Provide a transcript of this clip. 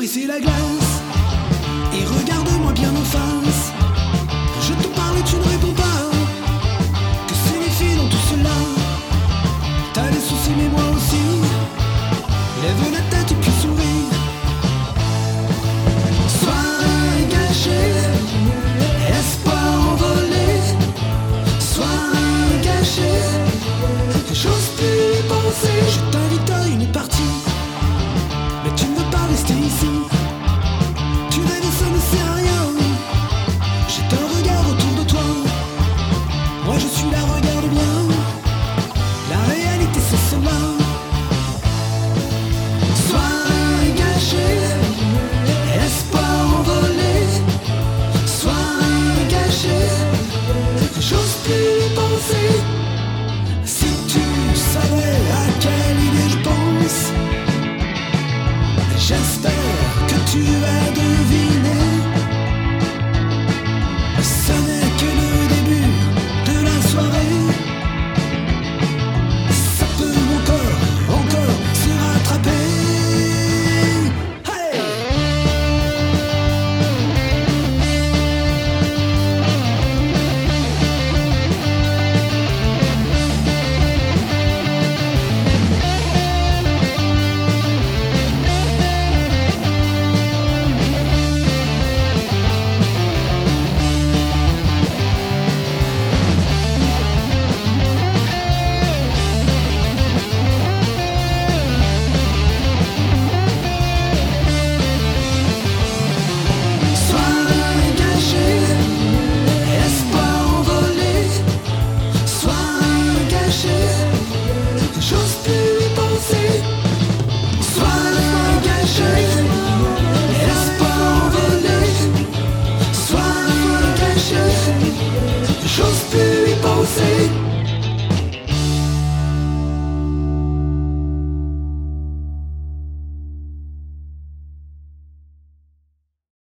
la glace et regarde-moi bien en face. Je te parle et tu ne réponds pas. Que signifie dans tout cela T'as des soucis, mais moi aussi. Lève la tête et puis souris. Sois gâché, espoir envolé. Sois gâché, j'ose plus penser. Plus j'ose plus y penser.